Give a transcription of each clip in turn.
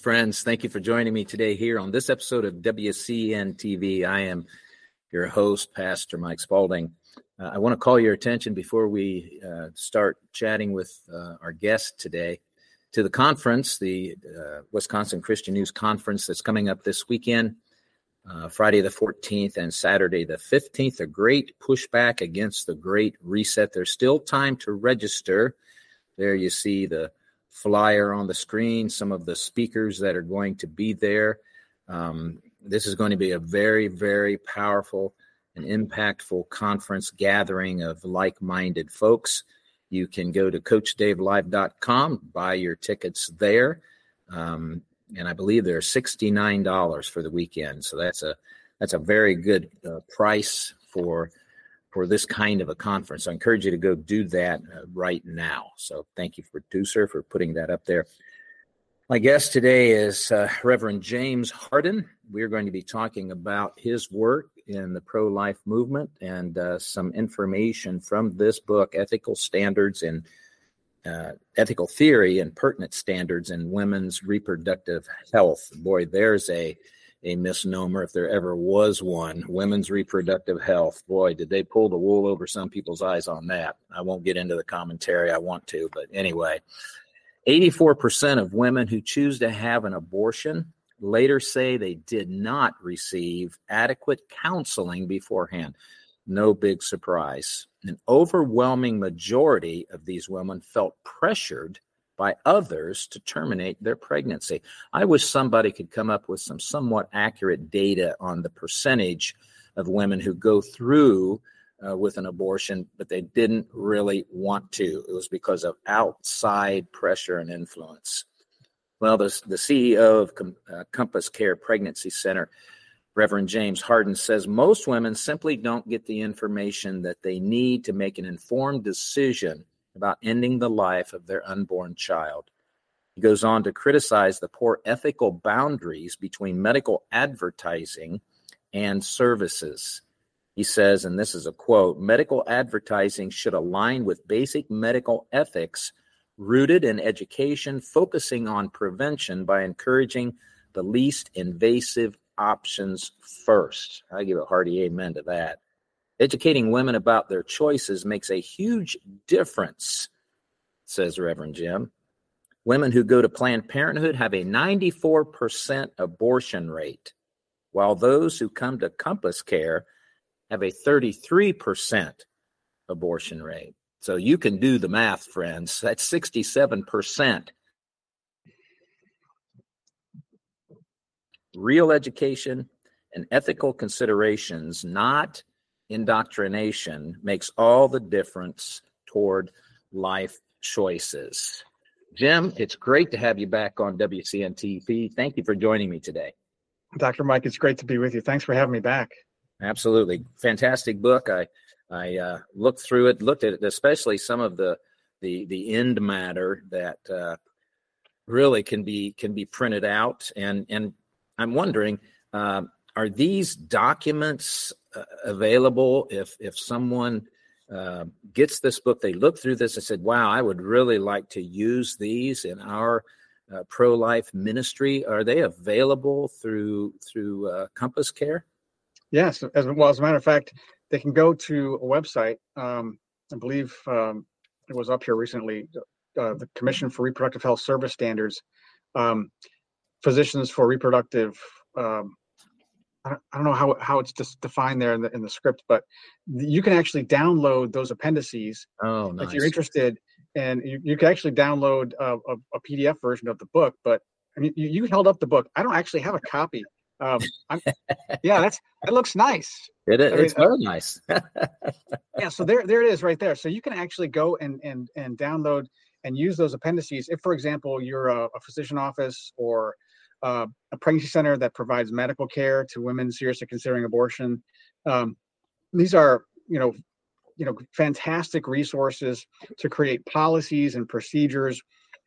Friends, thank you for joining me today here on this episode of WCN TV. I am your host, Pastor Mike Spalding. Uh, I want to call your attention before we uh, start chatting with uh, our guest today to the conference, the uh, Wisconsin Christian News Conference that's coming up this weekend, uh, Friday the 14th and Saturday the 15th. A great pushback against the Great Reset. There's still time to register. There you see the flyer on the screen, some of the speakers that are going to be there. Um, this is going to be a very, very powerful and impactful conference gathering of like minded folks. You can go to CoachDaveLive.com, buy your tickets there. Um, and I believe they're $69 for the weekend. So that's a that's a very good uh, price for for this kind of a conference. I encourage you to go do that uh, right now. So thank you, producer, for putting that up there. My guest today is uh, Reverend James Harden. We're going to be talking about his work in the pro life movement and uh, some information from this book, Ethical Standards in uh, Ethical Theory and Pertinent Standards in Women's Reproductive Health. Boy, there's a a misnomer if there ever was one. Women's reproductive health. Boy, did they pull the wool over some people's eyes on that. I won't get into the commentary. I want to, but anyway, 84% of women who choose to have an abortion later say they did not receive adequate counseling beforehand. No big surprise. An overwhelming majority of these women felt pressured by others to terminate their pregnancy. I wish somebody could come up with some somewhat accurate data on the percentage of women who go through uh, with an abortion, but they didn't really want to. It was because of outside pressure and influence. Well, the, the CEO of Com- uh, Compass Care Pregnancy Center, Reverend James Harden, says most women simply don't get the information that they need to make an informed decision about ending the life of their unborn child. He goes on to criticize the poor ethical boundaries between medical advertising and services. He says, and this is a quote medical advertising should align with basic medical ethics rooted in education, focusing on prevention by encouraging the least invasive options first. I give a hearty amen to that. Educating women about their choices makes a huge difference, says Reverend Jim. Women who go to Planned Parenthood have a 94% abortion rate, while those who come to Compass Care have a 33% abortion rate. So you can do the math, friends. That's 67%. Real education and ethical considerations, not indoctrination makes all the difference toward life choices. Jim, it's great to have you back on WCN TV. Thank you for joining me today. Dr. Mike, it's great to be with you. Thanks for having me back. Absolutely. Fantastic book. I I uh, looked through it, looked at it, especially some of the the the end matter that uh, really can be can be printed out. And and I'm wondering, uh, are these documents uh, available if if someone uh, gets this book, they look through this and said, "Wow, I would really like to use these in our uh, pro life ministry." Are they available through through uh, Compass Care? Yes, as well. As a matter of fact, they can go to a website. Um, I believe um, it was up here recently. Uh, the Commission for Reproductive Health Service Standards. Um, physicians for reproductive um, I don't know how, how it's just defined there in the, in the script, but you can actually download those appendices oh, nice. if you're interested. And you, you can actually download a, a, a PDF version of the book. But I mean, you, you, held up the book. I don't actually have a copy. Um, yeah, that's that looks nice. It is. It's very nice. yeah, so there there it is right there. So you can actually go and and and download and use those appendices. If, for example, you're a, a physician office or uh, a pregnancy center that provides medical care to women seriously considering abortion. Um, these are, you know, you know, fantastic resources to create policies and procedures,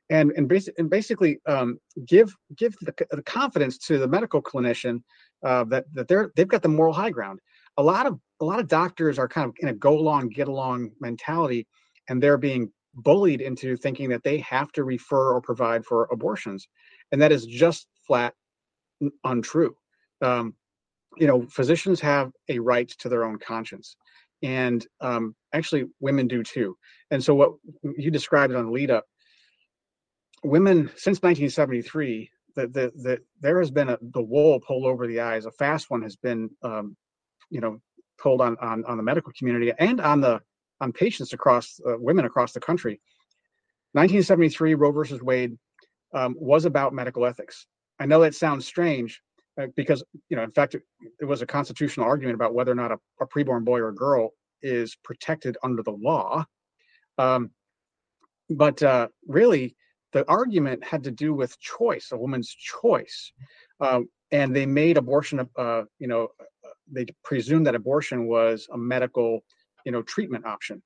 and and, basi- and basically um, give give the, the, confidence to the medical clinician uh, that that they're they've got the moral high ground. A lot of a lot of doctors are kind of in a go along get along mentality, and they're being bullied into thinking that they have to refer or provide for abortions, and that is just flat untrue. Um, you know, physicians have a right to their own conscience, and um, actually, women do too. And so, what you described on lead up, women since 1973, that the, the, there has been a, the wool pulled over the eyes. A fast one has been, um, you know, pulled on, on on the medical community and on the on patients across uh, women across the country. 1973, Roe versus Wade um, was about medical ethics. I know that sounds strange uh, because, you know, in fact, it, it, was a constitutional argument about whether or not a, a, preborn boy or girl is protected under the law. Um, but uh, really, the argument had to do with choice, a woman's choice. Um, and they made abortion, uh, you know, uh, they presumed that abortion was a medical, you know, treatment option.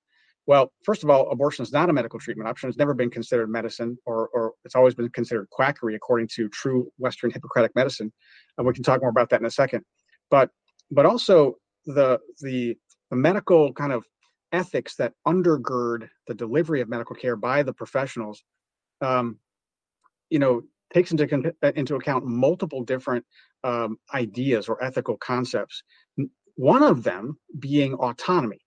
Well, first of all, abortion is not a medical treatment option. It's never been considered medicine, or, or it's always been considered quackery according to true Western Hippocratic medicine. And we can talk more about that in a second. But but also the the, the medical kind of ethics that undergird the delivery of medical care by the professionals, um, you know, takes into into account multiple different um, ideas or ethical concepts. One of them being autonomy,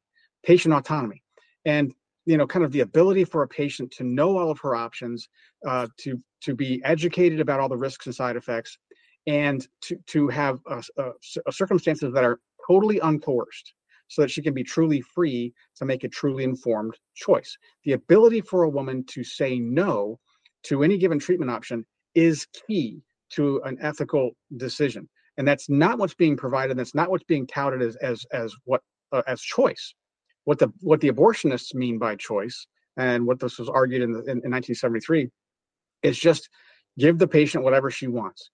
patient autonomy and you know kind of the ability for a patient to know all of her options uh, to to be educated about all the risks and side effects and to to have a, a, a circumstances that are totally uncoerced so that she can be truly free to make a truly informed choice. The ability for a woman to say no to any given treatment option is key to an ethical decision and that's not what's being provided that's not what's being touted as as as what uh, as choice what the what the abortionists mean by choice and what this was argued in, the, in, in 1973 is just give the patient whatever she wants.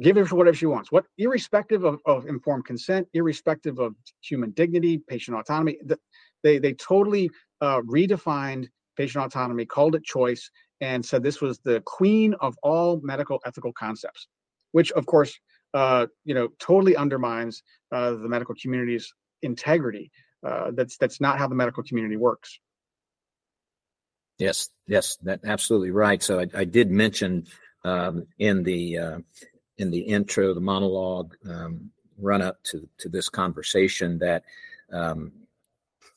Give her whatever she wants. What irrespective of, of informed consent irrespective of human dignity patient autonomy the, they they totally uh, redefined patient autonomy called it choice and said this was the queen of all medical ethical concepts which of course uh, you know totally undermines uh, the medical community's integrity uh, that's that's not how the medical community works. Yes, yes, that absolutely right. So I, I did mention um, in the uh, in the intro, the monologue um, run up to to this conversation that um,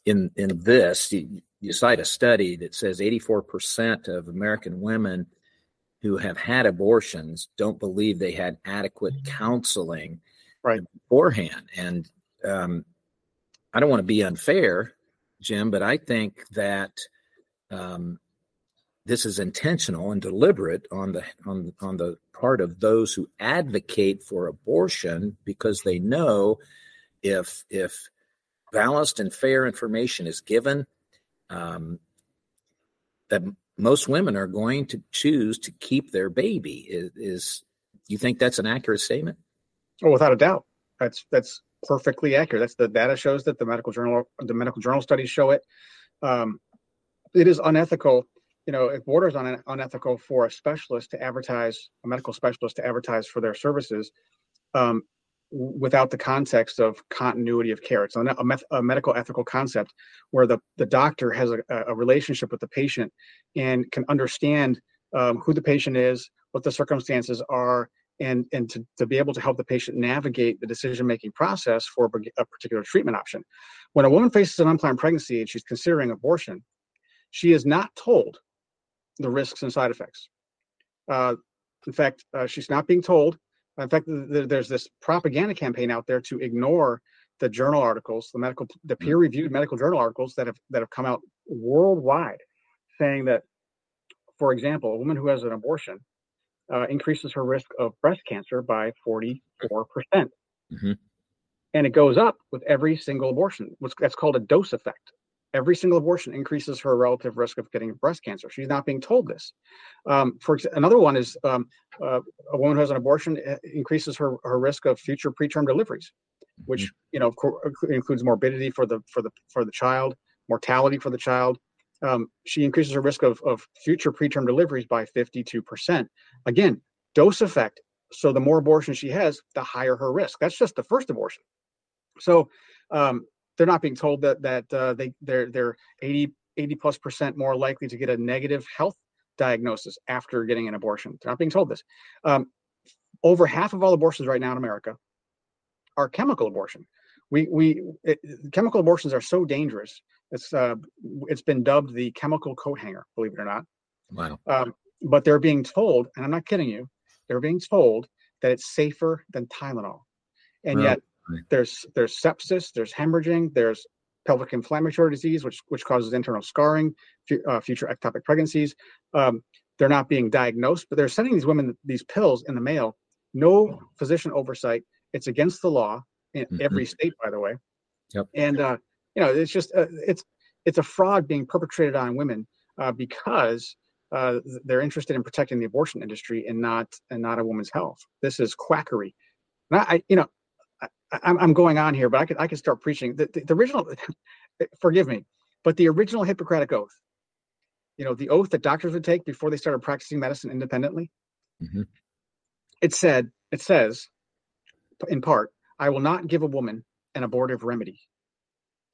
in in this you, you cite a study that says 84 percent of American women who have had abortions don't believe they had adequate counseling right beforehand, and um, I don't want to be unfair, Jim, but I think that um, this is intentional and deliberate on the on on the part of those who advocate for abortion because they know if if balanced and fair information is given, um, that most women are going to choose to keep their baby. Is, is you think that's an accurate statement? Oh, without a doubt. That's that's perfectly accurate. That's the data shows that the medical journal, the medical journal studies show it. Um, it is unethical. You know, it borders on unethical for a specialist to advertise, a medical specialist to advertise for their services, um, without the context of continuity of care. It's a, a medical ethical concept where the, the doctor has a, a relationship with the patient and can understand um, who the patient is, what the circumstances are, and, and to, to be able to help the patient navigate the decision making process for a particular treatment option. When a woman faces an unplanned pregnancy and she's considering abortion, she is not told the risks and side effects. Uh, in fact, uh, she's not being told. In fact, th- there's this propaganda campaign out there to ignore the journal articles, the medical, the hmm. peer-reviewed medical journal articles that have that have come out worldwide, saying that, for example, a woman who has an abortion uh, increases her risk of breast cancer by 44 percent, mm-hmm. and it goes up with every single abortion. What's that's called a dose effect every single abortion increases her relative risk of getting breast cancer. She's not being told this. Um, for ex- another one is um, uh, a woman who has an abortion uh, increases her, her risk of future preterm deliveries, which mm-hmm. you know includes morbidity for the for the for the child, mortality for the child. Um, she increases her risk of, of future preterm deliveries by 52%. Again, dose effect. So the more abortion she has, the higher her risk. That's just the first abortion. So um, they're not being told that that uh, they they're they're 80 80 plus percent more likely to get a negative health diagnosis after getting an abortion. They're not being told this. Um, over half of all abortions right now in America are chemical abortion. We we it, chemical abortions are so dangerous. It's uh, it's been dubbed the chemical coat hanger. Believe it or not. Wow. Um, but they're being told, and I'm not kidding you, they're being told that it's safer than Tylenol, and yet there's there's sepsis, there's hemorrhaging, there's pelvic inflammatory disease, which which causes internal scarring, uh, future ectopic pregnancies. Um, they're not being diagnosed, but they're sending these women these pills in the mail. No physician oversight. It's against the law in mm-hmm. every state, by the way. Yep. And uh, you know, it's just uh, it's it's a fraud being perpetrated on women uh, because uh, they're interested in protecting the abortion industry and not and not a woman's health. This is quackery. And I, I you know, I'm, I'm going on here, but I could I could start preaching. The, the, the original, forgive me, but the original Hippocratic oath, you know, the oath that doctors would take before they started practicing medicine independently. Mm-hmm. It said, it says, in part, I will not give a woman an abortive remedy.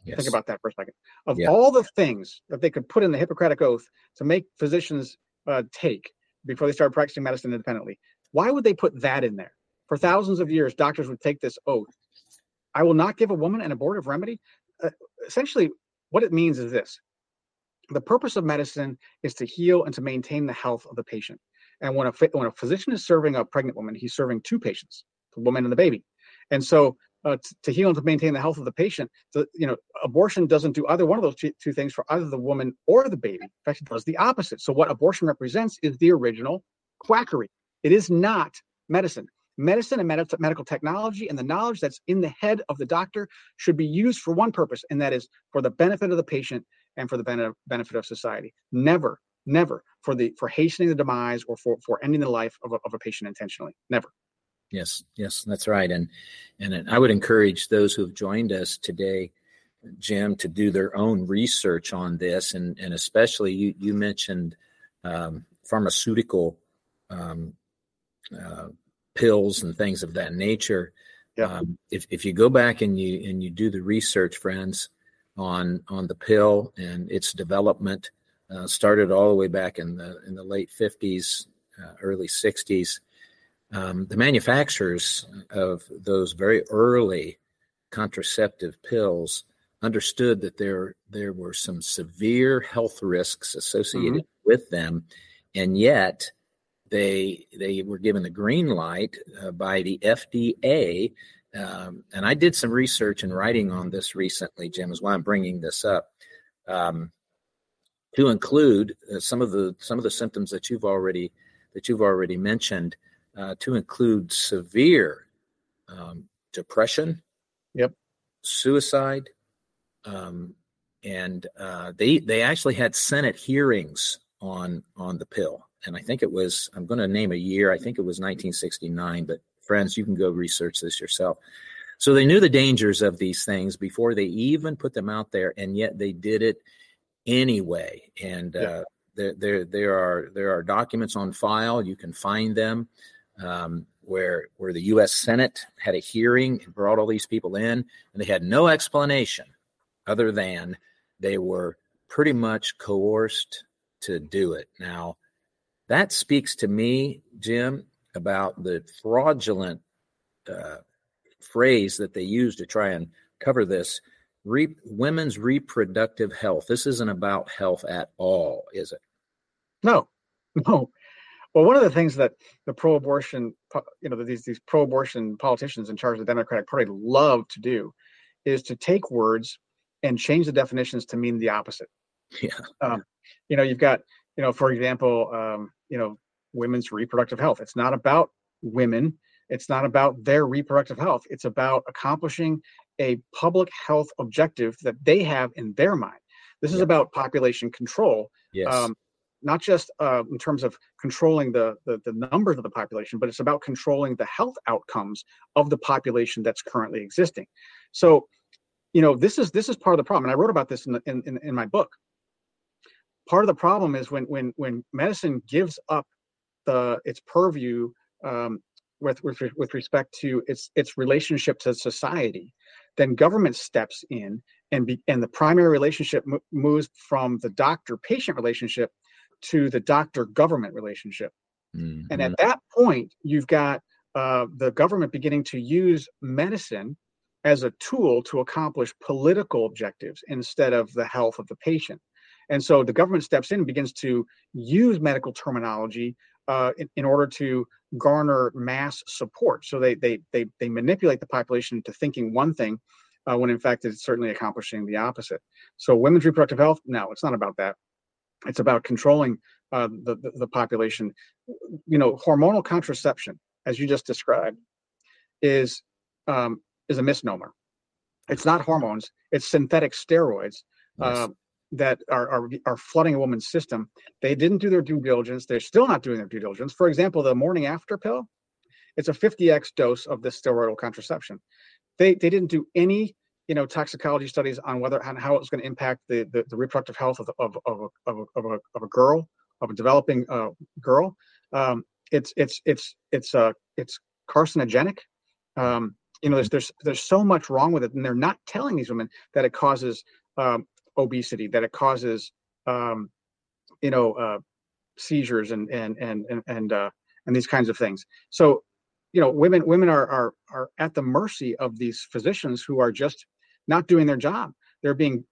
Yes. Think about that for a second. Of yeah. all the things that they could put in the Hippocratic oath to make physicians uh, take before they started practicing medicine independently, why would they put that in there? For thousands of years, doctors would take this oath I will not give a woman an abortive remedy. Uh, essentially, what it means is this the purpose of medicine is to heal and to maintain the health of the patient. And when a, when a physician is serving a pregnant woman, he's serving two patients, the woman and the baby. And so uh, t- to heal and to maintain the health of the patient, the, you know, abortion doesn't do either one of those two, two things for either the woman or the baby. In fact, it does the opposite. So what abortion represents is the original quackery. It is not medicine medicine and med- medical technology and the knowledge that's in the head of the doctor should be used for one purpose, and that is for the benefit of the patient and for the benefit of society. Never, never for the for hastening the demise or for for ending the life of a, of a patient intentionally. Never. Yes, yes, that's right. And and I would encourage those who have joined us today, Jim, to do their own research on this, and and especially you you mentioned um, pharmaceutical um, uh, pills and things of that nature. Yeah. Um, if if you go back and you and you do the research, friends, on on the pill and its development, uh, started all the way back in the in the late fifties, uh, early sixties. Um, the manufacturers of those very early contraceptive pills understood that there there were some severe health risks associated mm-hmm. with them, and yet they they were given the green light uh, by the FDA. Um, and I did some research and writing on this recently, Jim, is why I'm bringing this up. Um, to include uh, some of the some of the symptoms that you've already that you've already mentioned, uh, to include severe um, depression, yep, suicide, um, and uh, they they actually had Senate hearings on on the pill and I think it was, I'm going to name a year, I think it was 1969, but friends, you can go research this yourself. So they knew the dangers of these things before they even put them out there, and yet they did it anyway. And yeah. uh, there, there, there are there are documents on file. You can find them. Um, where where the U.S. Senate had a hearing and brought all these people in, and they had no explanation other than they were pretty much coerced to do it. Now, that speaks to me, Jim, about the fraudulent uh, phrase that they use to try and cover this Re- women's reproductive health. This isn't about health at all, is it? No, no. Well, one of the things that the pro-abortion, you know, these these pro-abortion politicians in charge of the Democratic Party love to do, is to take words and change the definitions to mean the opposite. Yeah. Um, you know, you've got, you know, for example, um, you know, women's reproductive health. It's not about women. It's not about their reproductive health. It's about accomplishing a public health objective that they have in their mind. This is about population control. Yes. Um, not just uh, in terms of controlling the, the, the numbers of the population, but it's about controlling the health outcomes of the population that's currently existing. So, you know, this is this is part of the problem, and I wrote about this in the, in, in, in my book. Part of the problem is when when when medicine gives up the its purview um, with, with with respect to its its relationship to society, then government steps in and be, and the primary relationship moves from the doctor patient relationship to the doctor government relationship. Mm-hmm. And at mm-hmm. that point, you've got uh, the government beginning to use medicine as a tool to accomplish political objectives instead of the health of the patient. And so the government steps in and begins to use medical terminology uh, in, in, order to garner mass support. So they they they they manipulate the population into thinking one thing, uh, when in fact it's certainly accomplishing the opposite. So women's reproductive health, no, it's not about that. It's about controlling uh, the, the, the population. You know, hormonal contraception, as you just described, is um, is a misnomer. It's not hormones; it's synthetic steroids. Uh, that are, are are flooding a woman's system. They didn't do their due diligence. They're still not doing their due diligence. For example, the morning after pill, it's a 50x dose of this steroidal contraception. They they didn't do any you know toxicology studies on whether on how it's going to impact the, the, the reproductive health of of of a, of a, of a girl of a developing uh, girl. Um, it's it's it's it's uh it's carcinogenic. Um, you know, there's there's there's so much wrong with it, and they're not telling these women that it causes um, obesity, that it causes, um, you know, uh, seizures and and and and and, uh, and these kinds of things. So, you know, women women are are are at the mercy of these physicians who are just not doing their job. They're being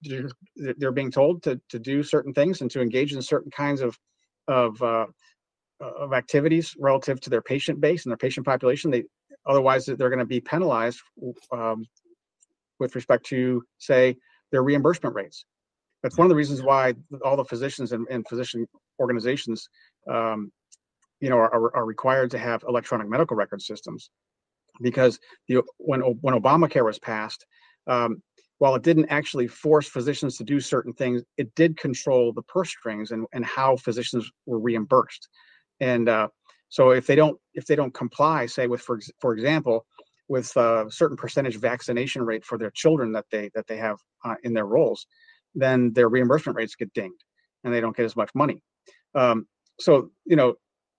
they're being told to to do certain things and to engage in certain kinds of of uh, of activities relative to their patient base and their patient population. They otherwise they're going to be penalized um, with respect to say their reimbursement rates. That's one of the reasons why all the physicians and, and physician organizations, um, you know, are, are required to have electronic medical record systems, because the, when when Obamacare was passed, um, while it didn't actually force physicians to do certain things, it did control the purse strings and, and how physicians were reimbursed. And uh, so if they don't if they don't comply, say with for for example, with a certain percentage vaccination rate for their children that they that they have uh, in their roles, then their reimbursement rates get dinged and they don't get as much money. Um, so, you know,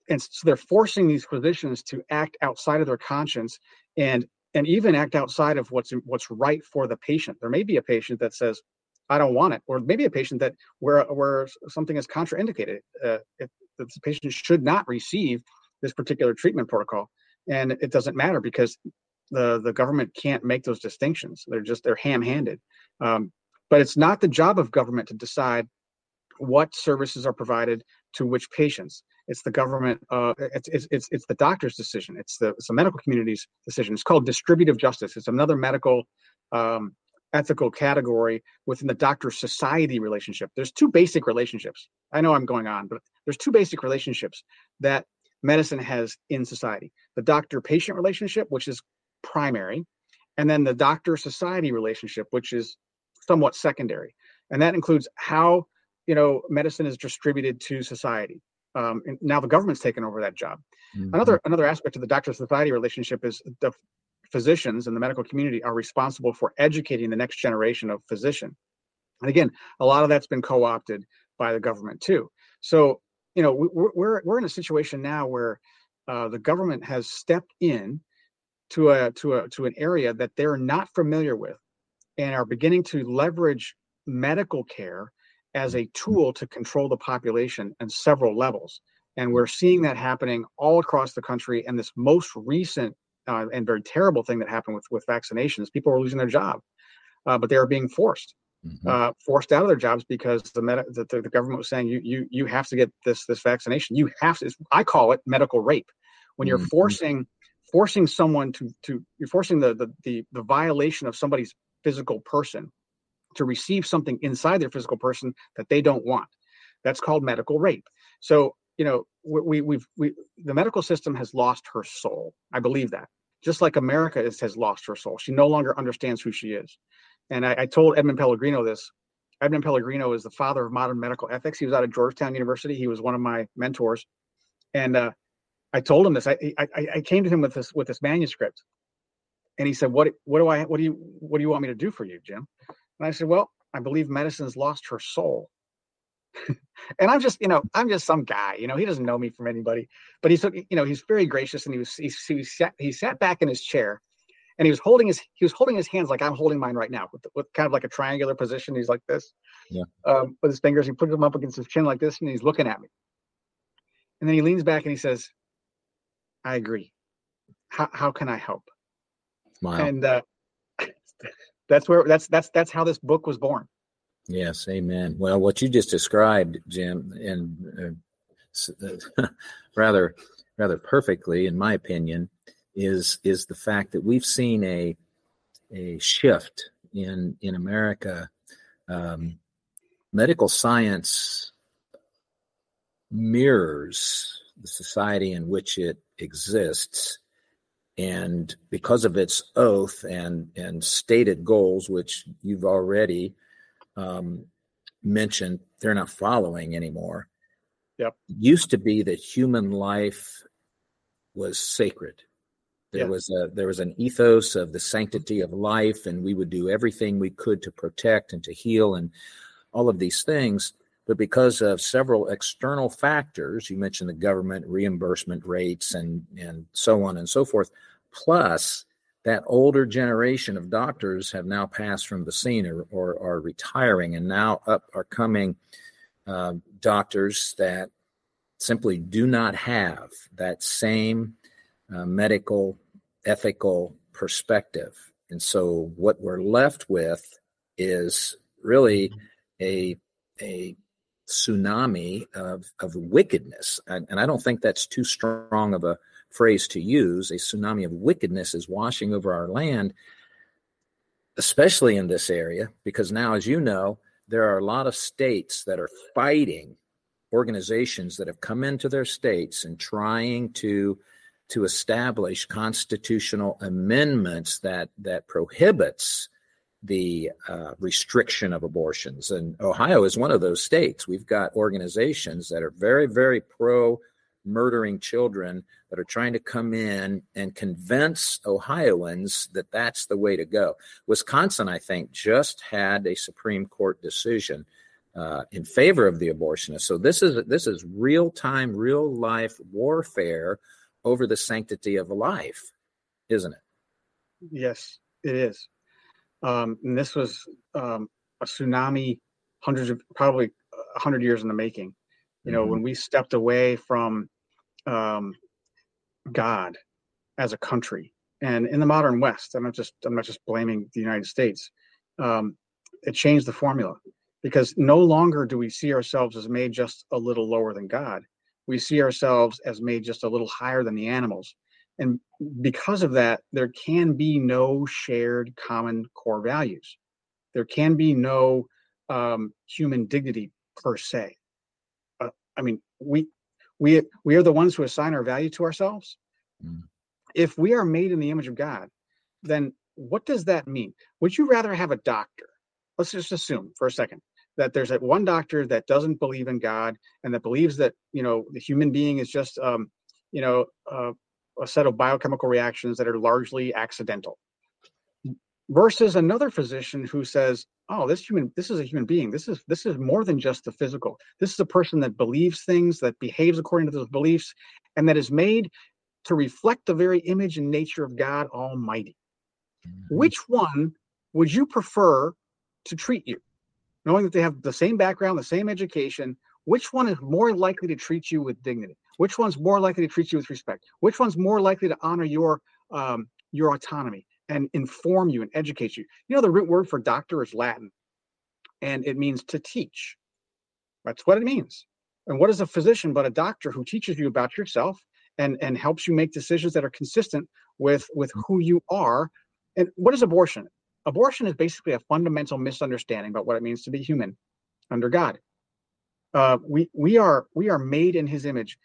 and so they're forcing these physicians to act outside of their conscience and and even act outside of what's what's right for the patient. There may be a patient that says, "I don't want it," or maybe a patient that where where something is contraindicated. Uh, the patient should not receive this particular treatment protocol, and it doesn't matter because the the government can't make those distinctions. They're just they're ham-handed. Um, but it's not the job of government to decide what services are provided to which patients. It's the government. Uh, it's, it's it's it's the doctor's decision. It's the it's the medical community's decision. It's called distributive justice. It's another medical um, ethical category within the doctor society relationship. There's two basic relationships. I know I'm going on, but there's two basic relationships that medicine has in society: the doctor patient relationship, which is primary, and then the doctor society relationship, which is somewhat secondary, and that includes how you know medicine is distributed to society. Um, and now the government's taken over that job. Mm-hmm. Another another aspect of the doctor society relationship is the physicians and the medical community are responsible for educating the next generation of physician. And again, a lot of that's been co-opted by the government too. So you know we're we're, we're in a situation now where uh, the government has stepped in to a to a to an area that they're not familiar with, and are beginning to leverage medical care as a tool to control the population on several levels. And we're seeing that happening all across the country. And this most recent uh, and very terrible thing that happened with with vaccinations, people are losing their job, uh, but they are being forced. Mm-hmm. Uh, forced out of their jobs because the, med- the, the government was saying you you you have to get this this vaccination. You have to. I call it medical rape. When you're mm-hmm. forcing forcing someone to to you're forcing the, the the the violation of somebody's physical person to receive something inside their physical person that they don't want. That's called medical rape. So you know we we've we the medical system has lost her soul. I believe that. Just like America is, has lost her soul. She no longer understands who she is. And I, I told Edmund Pellegrino this. Edmund Pellegrino is the father of modern medical ethics. He was out of Georgetown University. He was one of my mentors, and uh, I told him this. I, I I came to him with this with this manuscript, and he said, "What what do I what do you what do you want me to do for you, Jim?" And I said, "Well, I believe medicine's lost her soul." and I'm just, you know, I'm just some guy. You know, he doesn't know me from anybody, but he's, you know, he's very gracious, and he was he, he sat he sat back in his chair, and he was holding his he was holding his hands like I'm holding mine right now, with, with kind of like a triangular position. He's like this, yeah, um, with his fingers. He puts them up against his chin like this, and he's looking at me. And then he leans back and he says, "I agree. How how can I help?" Wow. And uh, that's where that's that's that's how this book was born. Yes, amen. Well, what you just described, Jim, and uh, rather rather perfectly, in my opinion, is is the fact that we've seen a a shift in in America. Um, medical science mirrors the society in which it exists, and because of its oath and and stated goals, which you've already um, mentioned, they're not following anymore. Yep. used to be that human life was sacred there yeah. was a there was an ethos of the sanctity of life, and we would do everything we could to protect and to heal and all of these things. But because of several external factors, you mentioned the government reimbursement rates and and so on and so forth, plus that older generation of doctors have now passed from the scene or, or are retiring, and now up are coming uh, doctors that simply do not have that same uh, medical, ethical perspective. And so what we're left with is really a, a tsunami of, of wickedness. And, and I don't think that's too strong of a phrase to use. A tsunami of wickedness is washing over our land, especially in this area, because now, as you know, there are a lot of states that are fighting organizations that have come into their states and trying to to establish constitutional amendments that that prohibits the uh, restriction of abortions. And Ohio is one of those states. We've got organizations that are very, very pro murdering children that are trying to come in and convince Ohioans that that's the way to go. Wisconsin, I think, just had a Supreme Court decision uh, in favor of the abortionists. So this is this is real time, real life warfare over the sanctity of life, isn't it? Yes, it is. Um, and this was um, a tsunami, hundreds of probably a hundred years in the making. You know, mm-hmm. when we stepped away from um, God as a country, and in the modern West, I'm not just I'm not just blaming the United States. Um, it changed the formula because no longer do we see ourselves as made just a little lower than God we see ourselves as made just a little higher than the animals. And because of that, there can be no shared common core values. There can be no um, human dignity per se. Uh, I mean, we we we are the ones who assign our value to ourselves. Mm. If we are made in the image of God, then what does that mean? Would you rather have a doctor? Let's just assume for a second that there's that one doctor that doesn't believe in God and that believes that you know the human being is just um, you know uh, a set of biochemical reactions that are largely accidental, versus another physician who says, "Oh, this human, this is a human being. This is this is more than just the physical. This is a person that believes things, that behaves according to those beliefs, and that is made to reflect the very image and nature of God Almighty. Mm-hmm. Which one would you prefer to treat you? Knowing that they have the same background, the same education, which one is more likely to treat you with dignity? Which one's more likely to treat you with respect? Which one's more likely to honor your um, your autonomy and inform you and educate you? You know, the root word for doctor is Latin, and it means to teach. That's what it means. And what is a physician but a doctor who teaches you about yourself and and helps you make decisions that are consistent with with who you are? And what is abortion? Abortion is basically a fundamental misunderstanding about what it means to be human under God. Uh, we we are we are made in His image,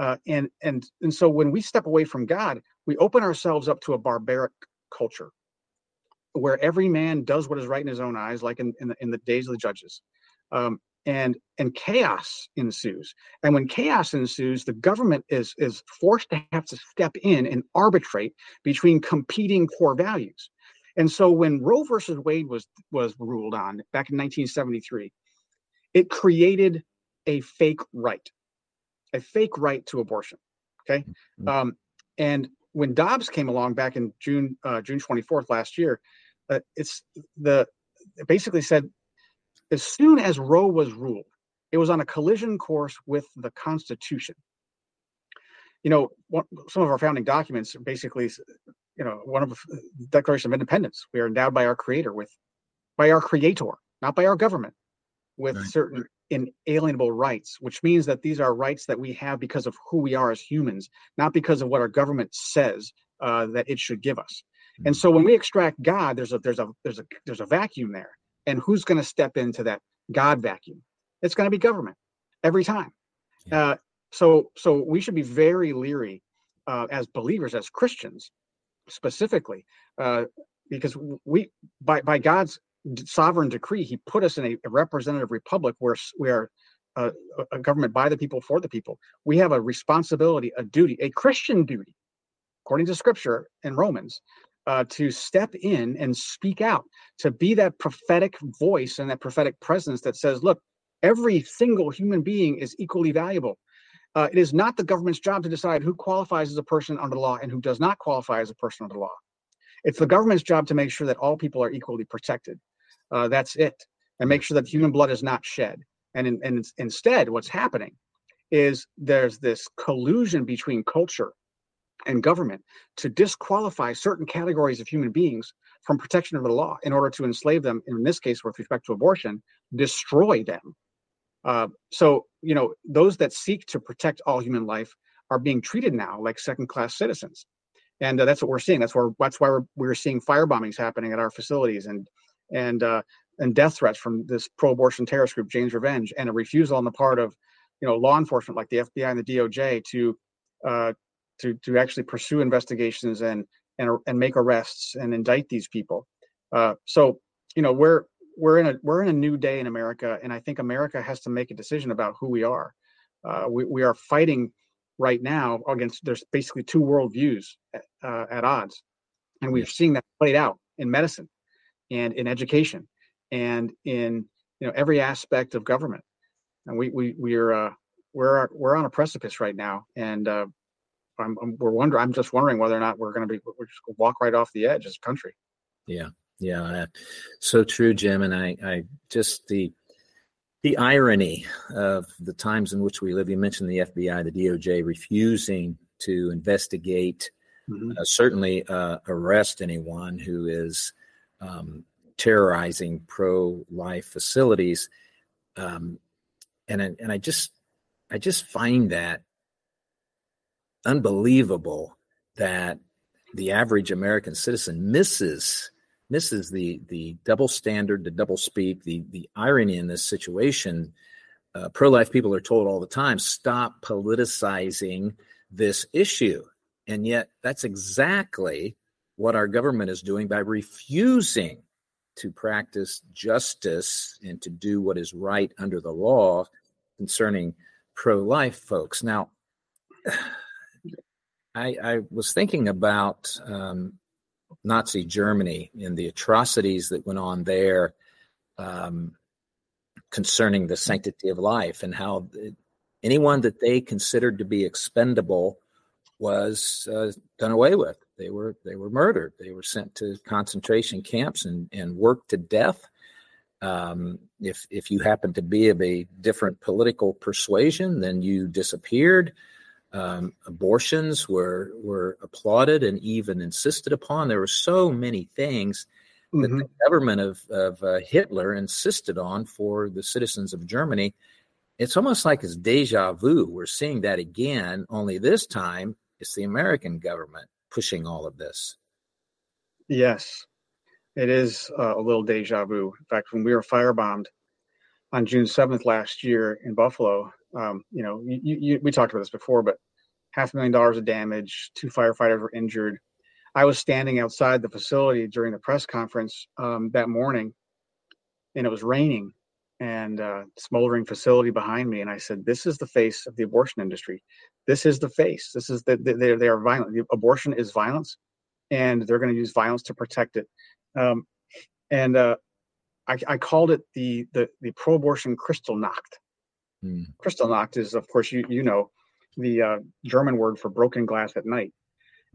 uh, and and and so when we step away from God, we open ourselves up to a barbaric culture, where every man does what is right in his own eyes, like in in the, in the days of the judges. Um, and and chaos ensues. And when chaos ensues the government is is forced to have to step in and arbitrate between competing core values. And so when roe versus wade was was ruled on back in 1973 it created a fake right a fake right to abortion okay Mhm. um, and when dobbs came along back in june uh, june 24th last year uh, it's the it basically said as soon as Roe was ruled, it was on a collision course with the Constitution. You know, some of our founding documents are basically, you know, one of the Declaration of Independence. We are endowed by our Creator with, by our Creator, not by our government, with Right. certain inalienable rights, which means that these are rights that we have because of who we are as humans, not because of what our government says uh, that it should give us. And so when we extract God, there's a there's a there's a there's a vacuum there and who's going to step into that god vacuum it's going to be government every time Yeah. uh, so so we should be very leery uh, as believers as christians specifically uh, because we by by god's sovereign decree he put us in a, representative republic where we are uh, a- a government by the people for the people we have a responsibility a duty a christian duty according to scripture in romans uh, to step in and speak out, to be that prophetic voice and that prophetic presence that says, look, every single human being is equally valuable. Uh, it is not the government's job to decide who qualifies as a person under the law and who does not qualify as a person under the law. It's the government's job to make sure that all people are equally protected. Uh, that's it. And make sure that human blood is not shed. And, in, and instead, what's happening is there's this collusion between culture and government to disqualify certain categories of human beings from protection of the law in order to enslave them in this case with respect to abortion destroy them uh, so you know those that seek to protect all human life are being treated now like second class citizens and uh, that's what we're seeing that's where that's why we're, we're seeing fire bombings happening at our facilities and and uh, and death threats from this pro-abortion terrorist group jane's revenge and a refusal on the part of you know law enforcement like the fbi and the doj to uh, to to actually pursue investigations and and and make arrests and indict these people. Uh, so you know we're we're in a we're in a new day in America, and I think America has to make a decision about who we are. Uh, we we are fighting right now against there's basically two worldviews at, uh, at odds, and we're seeing that played out in medicine, and in education, and in you know every aspect of government, and we we we're uh, we're we're on a precipice right now, and uh, I'm, I'm we're wondering. I'm just wondering whether or not we're going to be we're just gonna walk right off the edge as a country. Yeah, yeah, uh, so true, Jim. And I, I just the the irony of the times in which we live. You mentioned the FBI, the DOJ refusing to investigate, Mhm. uh, certainly uh, arrest anyone who is um, terrorizing pro-life facilities. Um, and and I just I just find that unbelievable that the average American citizen misses misses the the double standard, the double speak, the the irony in this situation. Uh, Pro life people are told all the time, stop politicizing this issue, and yet that's exactly what our government is doing by refusing to practice justice and to do what is right under the law concerning pro life folks. Now, I, I was thinking about um, Nazi Germany and the atrocities that went on there um, concerning the sanctity of life and how anyone that they considered to be expendable was uh, done away with. They were they were murdered. They were sent to concentration camps and and worked to death. Um, if if you happened to be of a different political persuasion, then you disappeared. Um, abortions were were applauded and even insisted upon. There were so many things that mm-hmm. the government of of uh, Hitler insisted on for the citizens of Germany. It's almost like it's deja vu. We're seeing that again, only this time it's the American government pushing all of this. Yes, it is uh, a little deja vu. In fact, when we were firebombed on June 7th last year in Buffalo, um, you know, you, you, we talked about this before, but half a million dollars of damage, two firefighters were injured. I was standing outside the facility during the press conference um, that morning, and it was raining and uh, smoldering facility behind me. And I said, "This is the face of the abortion industry. This is the face. This is that they, they are violent. The abortion is violence, and they're going to use violence to protect it." Um, and uh, I, I, called it the the, the pro-abortion Kristallnacht. Mm. Kristallnacht is, of course, you you know, the uh, German word for broken glass at night.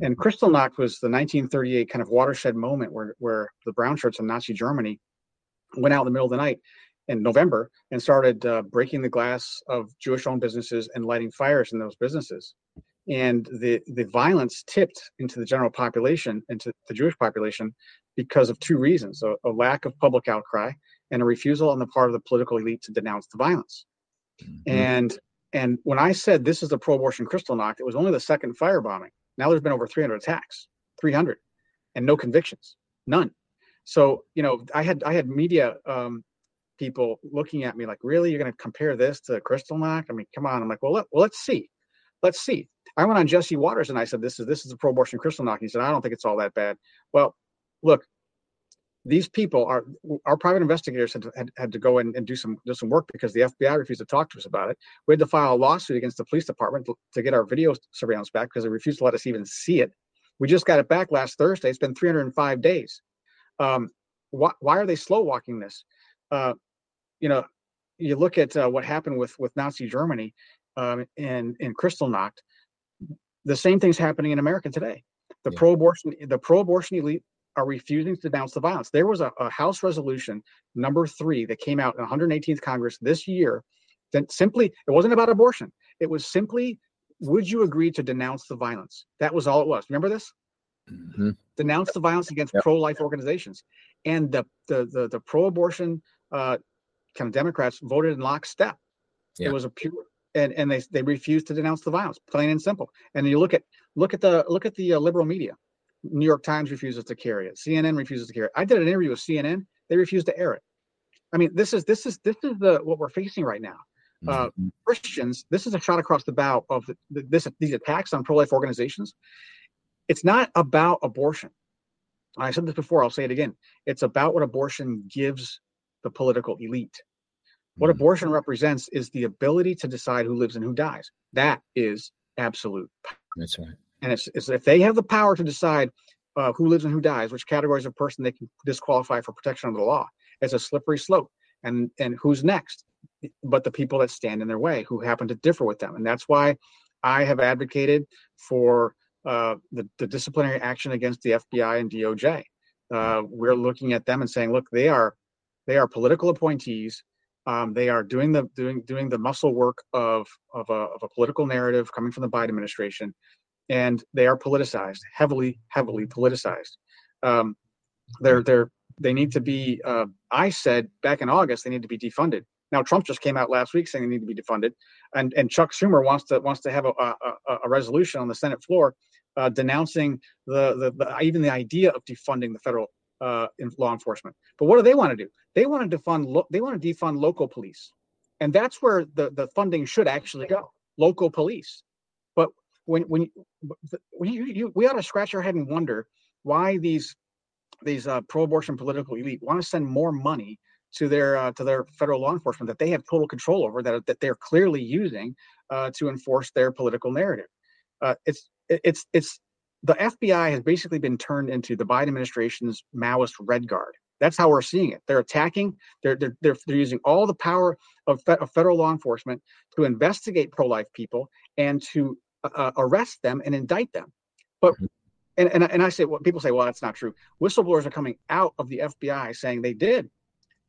And Kristallnacht was the 1938 kind of watershed moment where where the brown shirts in Nazi Germany went out in the middle of the night in November and started uh, breaking the glass of Jewish-owned businesses and lighting fires in those businesses. And the the violence tipped into the general population, into the Jewish population, because of two reasons: a, a lack of public outcry and a refusal on the part of the political elite to denounce the violence. Mm-hmm. And and when I said this is a pro-abortion Kristallnacht, it was only the second firebombing. Now there's been over 300 attacks, 300, and no convictions, none. So you know, I had I had media um, people looking at me like, really, you're going to compare this to Kristallnacht? I mean, come on. I'm like, well, let, well, let's see, let's see. I went on Jesse Watters and I said, this is this is a pro-abortion Kristallnacht. He said, I don't think it's all that bad. Well, look, these people are our private investigators had to, had, had to go in and do some do some work because the FBI refused to talk to us about it. We had to file a lawsuit against the police department to, to get our video surveillance back because they refused to let us even see it. We just got it back last Thursday. It's been 305 days. Um, why, why are they slow walking this? Uh, you know, you look at uh, what happened with with Nazi Germany um, in in Kristallnacht. The same thing's happening in America today. The yeah. pro-abortion the pro-abortion elite are refusing to denounce the violence. There was a, a House resolution number three that came out in 118th Congress this year. That simply it wasn't about abortion. It was simply would you agree to denounce the violence? That was all it was. Remember this? Mm-hmm. Denounce the violence against yep. pro-life organizations, and the the the, the pro-abortion uh, Democrats voted in lockstep. Yeah. It was a pure and and they they refused to denounce the violence, plain and simple. And you look at look at the look at the uh, liberal media. New York Times refuses to carry it. CNN refuses to carry it. I did an interview with CNN. They refused to air it. I mean, this is this is this is the what we're facing right now. Uh, mm-hmm. Christians, this is a shot across the bow of the, the, this these attacks on pro-life organizations. It's not about abortion. I said this before. I'll say it again. It's about what abortion gives the political elite. What mm-hmm. abortion represents is the ability to decide who lives and who dies. That is absolute. power. That's right. And it's, it's if they have the power to decide uh, who lives and who dies, which categories of person they can disqualify for protection under the law, it's a slippery slope. And and who's next? But the people that stand in their way, who happen to differ with them, and that's why I have advocated for uh, the, the disciplinary action against the FBI and DOJ. Uh, we're looking at them and saying, look, they are they are political appointees. Um, they are doing the doing doing the muscle work of of a, of a political narrative coming from the Biden administration, and they are politicized, heavily heavily politicized. Um, they're they're they need to be. Uh, I said back in August they need to be defunded. Now Trump just came out last week saying they need to be defunded, and and Chuck Schumer wants to wants to have a, a, a resolution on the Senate floor uh, denouncing the, the, the even the idea of defunding the federal uh, in law enforcement. But what do they want to do? They want to defund. Lo- they want to defund local police, and that's where the the funding should actually go. Local police. But when when, when you, you we ought to scratch our head and wonder why these these uh, pro-abortion political elite want to send more money to their uh, to their federal law enforcement that they have total control over that that they're clearly using uh, to enforce their political narrative. Uh, it's it's it's the FBI has basically been turned into the Biden administration's Maoist Red Guard. That's how we're seeing it. They're attacking. They're they're they're, they're using all the power of, fe- of, federal law enforcement to investigate pro-life people and to uh, arrest them and indict them. But mm-hmm. and, and and I say, well, people say, well, that's not true. Whistleblowers are coming out of the FBI saying they did.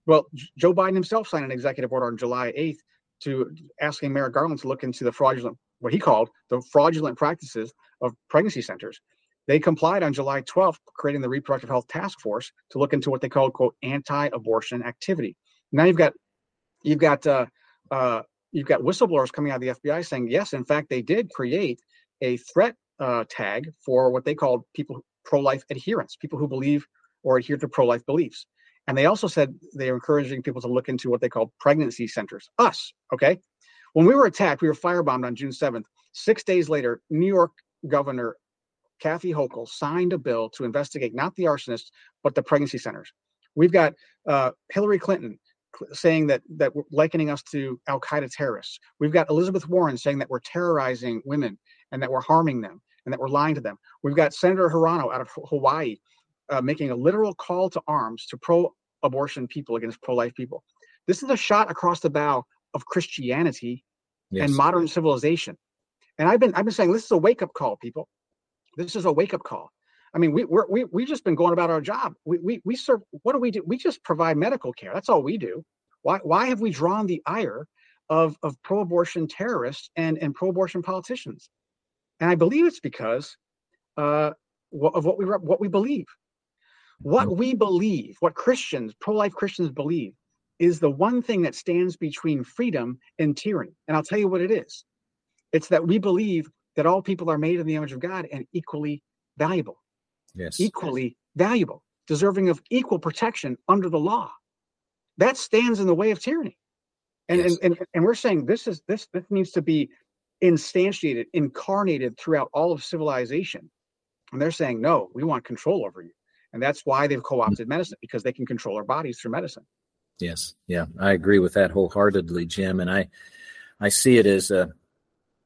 Well, Joe Biden himself signed an executive order on July 8th to asking Merrick Garland to look into the fraudulent, what he called the fraudulent practices of pregnancy centers. They complied on July 12th, creating the Reproductive Health Task Force to look into what they called "quote anti-abortion activity." Now you've got you've got uh, uh, you've got whistleblowers coming out of the FBI saying, yes, in fact, they did create a threat uh, tag for what they called people pro-life adherents, people who believe or adhere to pro-life beliefs. And they also said they're encouraging people to look into what they call pregnancy centers. Us, okay? When we were attacked, we were firebombed on June 7th. Six days later, New York Governor Kathy Hochul signed a bill to investigate not the arsonists, but the pregnancy centers. We've got uh, Hillary Clinton saying that that likening us to Al Qaeda terrorists. We've got Elizabeth Warren saying that we're terrorizing women and that we're harming them and that we're lying to them. We've got Senator Hirono out of Hawaii uh, making a literal call to arms to pro-abortion people against pro-life people. This is a shot across the bow of Christianity yes. and modern civilization. And I've been I've been saying this is a wake up call, people. This is a wake up call. I mean, we we're, we we just been going about our job. We we we serve. What do we do? We just provide medical care. That's all we do. Why why have we drawn the ire of of pro-abortion terrorists and and pro-abortion politicians? And I believe it's because uh, of what we what we believe. What mm-hmm. we believe, what Christians, pro-life Christians believe, is the one thing that stands between freedom and tyranny. And I'll tell you what it is. It's that we believe that all people are made in the image of God and equally valuable yes. equally valuable, deserving of equal protection under the law. That stands in the way of tyranny. And, yes. and, and, and we're saying this is this this needs to be instantiated, incarnated throughout all of civilization. And they're saying, no, we want control over you. And that's why they've co-opted medicine, because they can control our bodies through medicine. Yes. Yeah. I agree with that wholeheartedly, Jim. And I I see it as a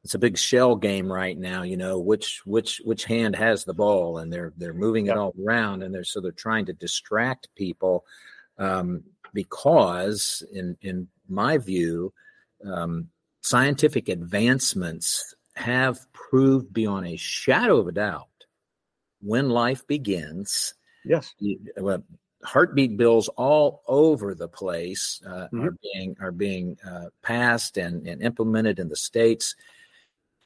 it's a big shell game right now you know which which which hand has the ball and they're they're moving it all around and they're so they're trying to distract people um, because in in my view um, scientific advancements have proved beyond a shadow of a doubt when life begins yes you, well, heartbeat bills all over the place uh, mm-hmm. are being are being uh, passed and, and implemented in the states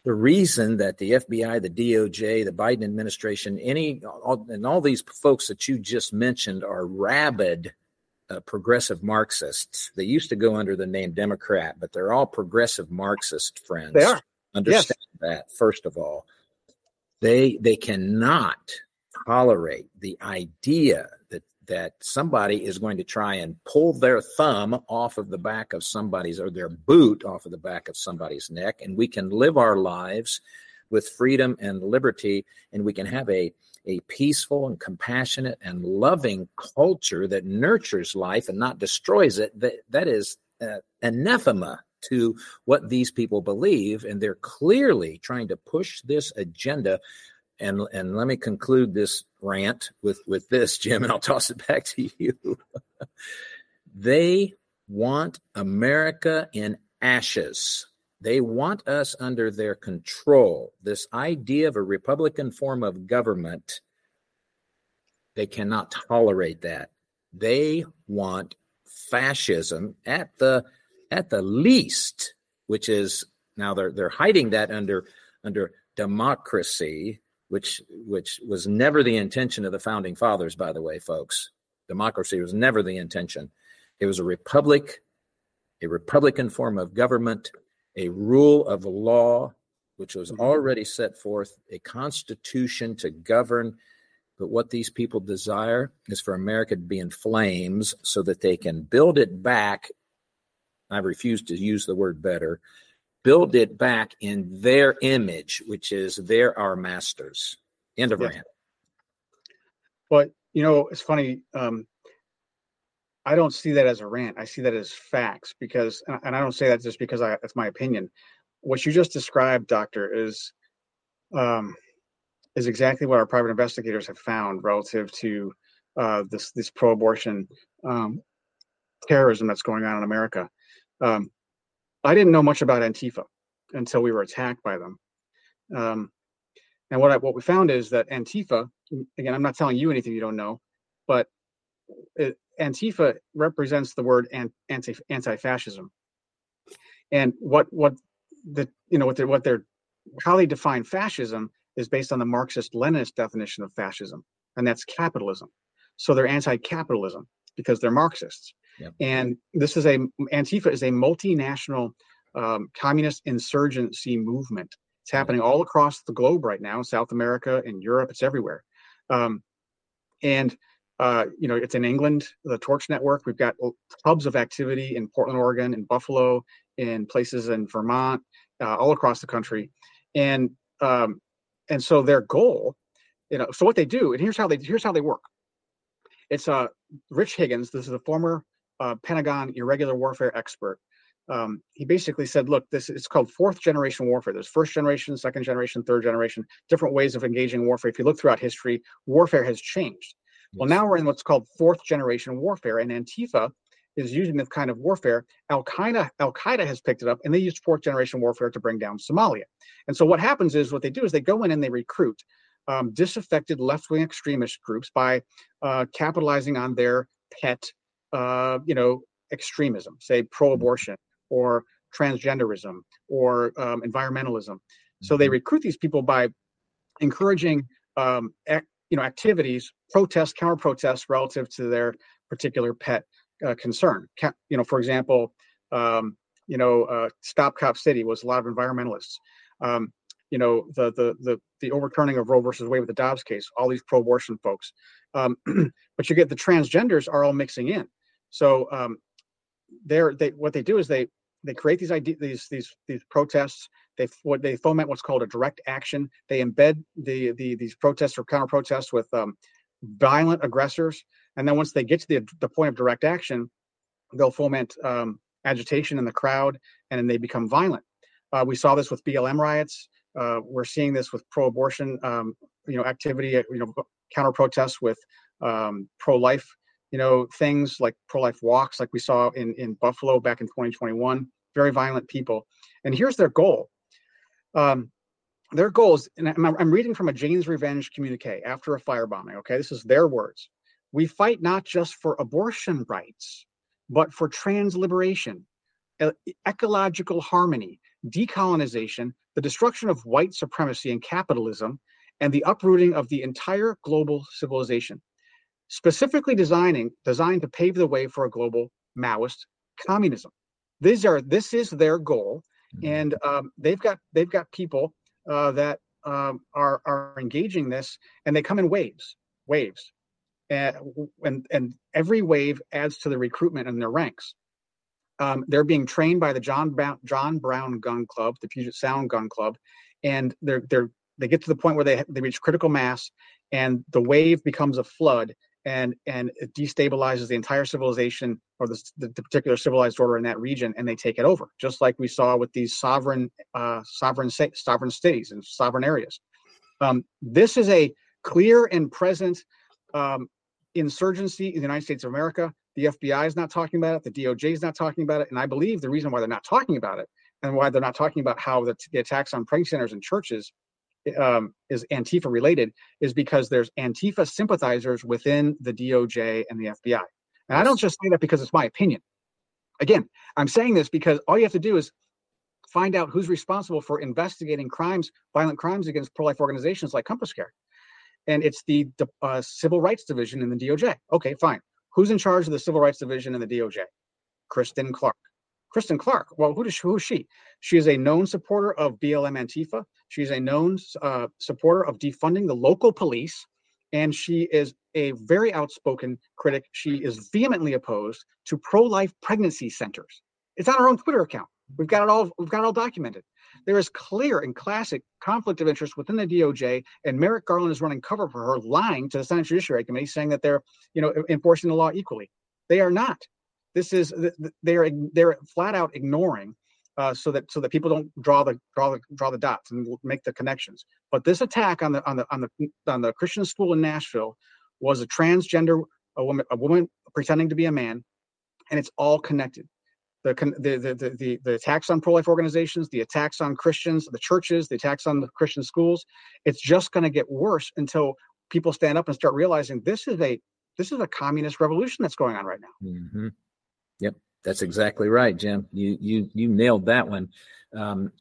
the reason that the FBI, the DOJ, the Biden administration, any all, and all these folks that you just mentioned are rabid uh, progressive Marxists. They used to go under the name Democrat, but they're all progressive Marxist friends. They are. Understand yes. that first of all. They they cannot tolerate the idea that somebody is going to try and pull their thumb off of the back of somebody's or their boot off of the back of somebody's neck and we can live our lives with freedom and liberty and we can have a a peaceful and compassionate and loving culture that nurtures life and not destroys it. That that is uh, anathema to what these people believe and they're clearly trying to push this agenda and and let me conclude this rant with with this jim and i'll toss it back to you. They want america in ashes. They want us under their control. This idea of a republican form of government they cannot tolerate that. They want fascism at the at the least which is now they're they're hiding that under under democracy which which was never the intention of the founding fathers by the way folks. Democracy was never the intention. It was a republic a republican form of government a rule of law which was mm-hmm. already set forth a constitution to govern. But what these people desire is for america to be in flames so that they can build it back. I refuse to use the word better build it back in their image, which is they're our masters. End of yeah. rant. But you know, it's funny. Um, I don't see that as a rant. I see that as facts because, and I don't say that just because I, that's my opinion. What you just described, Doctor, is um, is exactly what our private investigators have found relative to uh, this this pro-abortion um, terrorism that's going on in America. Um, I didn't know much about Antifa until we were attacked by them. Um, and what I, what we found is that Antifa, again, I'm not telling you anything you don't know, but it, Antifa represents the word anti anti-fascism. And what what the you know what they're what they're how they define fascism is based on the Marxist Leninist definition of fascism, and that's capitalism. So they're anti-capitalism because they're Marxists. Yep. And this is a Antifa is a multinational um, communist insurgency movement. It's happening all across the globe right now, South America and Europe. It's everywhere. Um, and uh, you know, it's in England, the Torch Network. We've got hubs of activity in Portland, Oregon, in Buffalo, in places in Vermont, uh, all across the country, and um, and so their goal, you know, so what they do, and here's how they here's how they work. It's uh, Rich Higgins. This is a former uh, Pentagon irregular warfare expert. Um, he basically said, look, this it's called fourth generation warfare. There's first generation, second generation, third generation, different ways of engaging warfare. If you look throughout history, warfare has changed. Well, now we're in what's called fourth generation warfare, and Antifa is using this kind of warfare. Al Qaeda, Al Qaeda has picked it up, and they used fourth generation warfare to bring down Somalia. And so what happens is what they do is they go in and they recruit um, disaffected left wing extremist groups by uh, capitalizing on their pet, uh, you know, extremism, say pro-abortion or transgenderism or um, environmentalism. So they mm-hmm. recruit these people by encouraging um, you know activities, protests, counter protests relative to their particular pet uh, concern. Ca- you know, for example, um, you know, uh, Stop Cop City was a lot of environmentalists. Um, you know, the the the the overturning of Roe versus Wade with the Dobbs case, all these pro-abortion folks. Um, but you get the transgenders are all mixing in. So um, they're they what they do is they they create these these these these protests they what they foment what's called a direct action. They embed the the these protests or counter protests with um, violent aggressors, and then once they get to the the point of direct action, they'll foment um, agitation in the crowd, and then they become violent. Uh, we saw this with BLM riots. Uh, we're seeing this with pro-abortion, um, you know, activity, you know, counter protests with um, pro-life, you know, things like pro-life walks, like we saw in in Buffalo back in 2021. Very violent people, and here's their goal: um, their goals, and I'm, I'm reading from a Jane's Revenge communique after a firebombing. Okay, this is their words. We fight not just for abortion rights, but for trans liberation, ecological harmony, decolonization, the destruction of white supremacy and capitalism, and the uprooting of the entire global civilization, specifically designing designed to pave the way for a global Maoist communism. These are this is their goal, Mm-hmm. and um, they've got they've got people uh, that um, are are engaging this, and they come in waves, waves, and and, and every wave adds to the recruitment in their ranks. Um, they're being trained by the John Brown, John Brown Gun Club, the Puget Sound Gun Club, and they're they're they get to the point where they they reach critical mass, and the wave becomes a flood, and and it destabilizes the entire civilization or the, the, particular civilized order in that region and they take it over just like we saw with these sovereign uh, sovereign sovereign cities and sovereign areas. Um, this is a clear and present um, insurgency in the united states of america. The fbi is not talking about it. The doj is not talking about it. And i believe the reason why they're not talking about it and why they're not talking about how the, the attacks on pregnancy centers and churches um, is Antifa related is because there's Antifa sympathizers within the DOJ and the FBI. And I don't just say that because it's my opinion. Again, I'm saying this because all you have to do is find out who's responsible for investigating crimes, violent crimes against pro-life organizations like Compass Care. And it's the uh, Civil Rights Division in the DOJ. Okay, fine. Who's in charge of the Civil Rights Division in the DOJ? Kristen Clarke. Kristen Clarke, Well, who, does, who is she? She is a known supporter of BLM Antifa. She's a known uh, supporter of defunding the local police. And she is a very outspoken critic. She is vehemently opposed to pro-life pregnancy centers. It's on her own Twitter account. We've got it all. We've got it all documented. There is clear and classic conflict of interest within the DOJ, and Merrick Garland is running cover for her, lying to the Senate Judiciary Committee, saying that they're, you know, enforcing the law equally. They are not. This is they're they're flat out ignoring uh, so that so that people don't draw the draw the draw the dots and make the connections. But this attack on the on the on the on the Christian school in Nashville was a transgender a woman a woman pretending to be a man, and it's all connected. the, the, the, the, the attacks on pro-life organizations, the attacks on Christians, the churches, the attacks on the Christian schools. It's just going to get worse until people stand up and start realizing this is a this is a communist revolution that's going on right now. Mm-hmm. Yep, that's exactly right, Jim. You you you nailed that one. Um,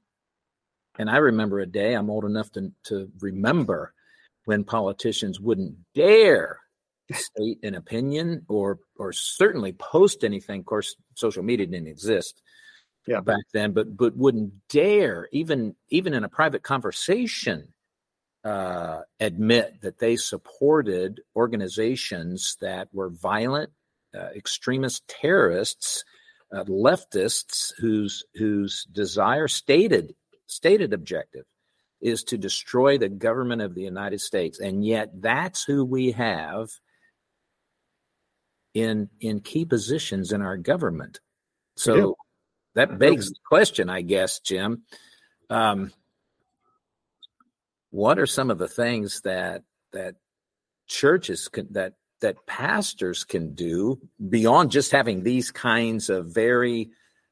and I remember a day. I'm old enough to to remember when politicians wouldn't dare state an opinion or or certainly post anything. Of course, social media didn't exist yeah. back then, but but wouldn't dare even even in a private conversation uh, admit that they supported organizations that were violent, uh, extremist terrorists, uh, leftists whose whose desire stated stated objective is to destroy the government of the United States, and yet that's who we have in in key positions in our government. So that begs the question, I guess, Jim. Um, what are some of the things that that churches can, that that pastors can do beyond just having these kinds of very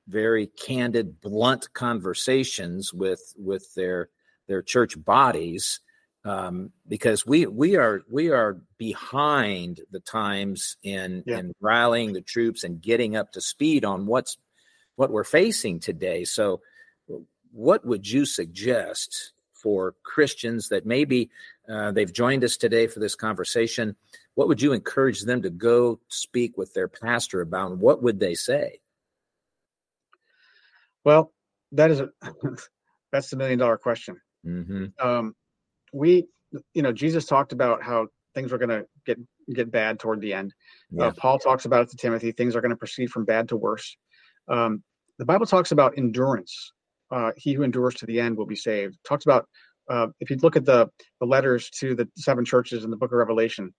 very candid blunt conversations with with their their church bodies um, because we we are we are behind the times in yeah. in rallying the troops and getting up to speed on what's what we're facing today. So, what would you suggest for Christians that maybe uh, they've joined us today for this conversation? What would you encourage them to go speak with their pastor about? What would they say? Well, that is a that's the million dollar question. Mm-hmm. Um, we you know jesus talked about how things were going to get get bad toward the end uh, yeah. uh, paul talks about it to timothy things are going to proceed from bad to worse um, the bible talks about endurance uh, he who endures to the end will be saved talks about uh, if you look at the the letters to the seven churches in the book of revelation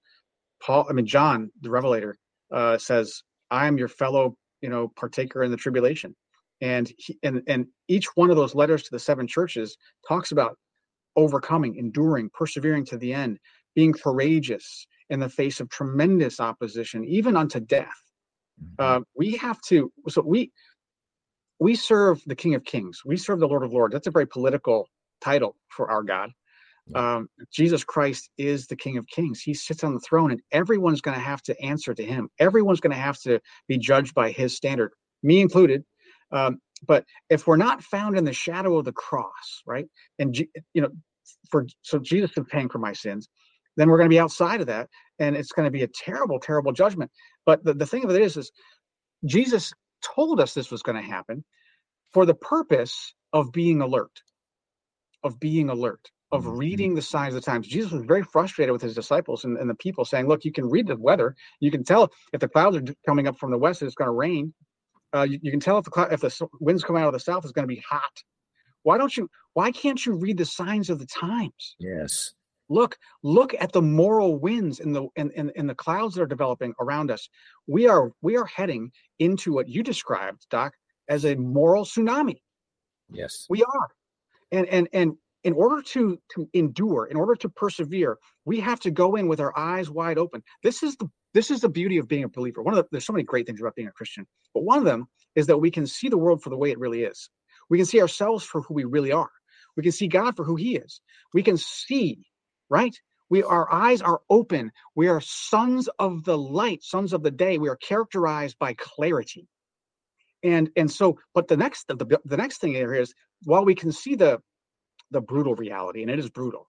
paul i mean john the revelator uh, says i am your fellow you know partaker in the tribulation and he, and and each one of those letters to the seven churches talks about overcoming, enduring, persevering to the end, being courageous in the face of tremendous opposition, even unto death. Mm-hmm. Uh, we have to. So we we serve the King of Kings. We serve the Lord of Lords. That's a very political title for our God. Um, Jesus Christ is the King of Kings. He sits on the throne, and everyone's going to have to answer to Him. Everyone's going to have to be judged by His standard, me included. Um, but if we're not found in the shadow of the cross, right? And you know, for so Jesus is paying for my sins, then we're going to be outside of that, and it's going to be a terrible, terrible judgment. But the, the thing of it is, is Jesus told us this was going to happen for the purpose of being alert, of being alert, of mm-hmm. reading the signs of the times. Jesus was very frustrated with his disciples and, and the people saying, Look, you can read the weather. You can tell if the clouds are coming up from the west, it's going to rain uh, you, you, can tell if the cloud, if the winds coming out of the south, it's going to be hot. Why don't you? Why can't you read the signs of the times? Yes. Look, look at the moral winds in the in, in, in the clouds that are developing around us. We are we are heading into what you described, Doc, as a moral tsunami. Yes. We are. And and and in order to to endure, in order to persevere, we have to go in with our eyes wide open. This is the this is the beauty of being a believer. One of the, there's so many great things about being a Christian, but one of them is that we can see the world for the way it really is. We can see ourselves for who we really are. We can see God for who He is. We can see, right? We our eyes are open. We are sons of the light, sons of the day. We are characterized by clarity. And and so, but the next the, the next thing here is while we can see the the brutal reality, and it is brutal,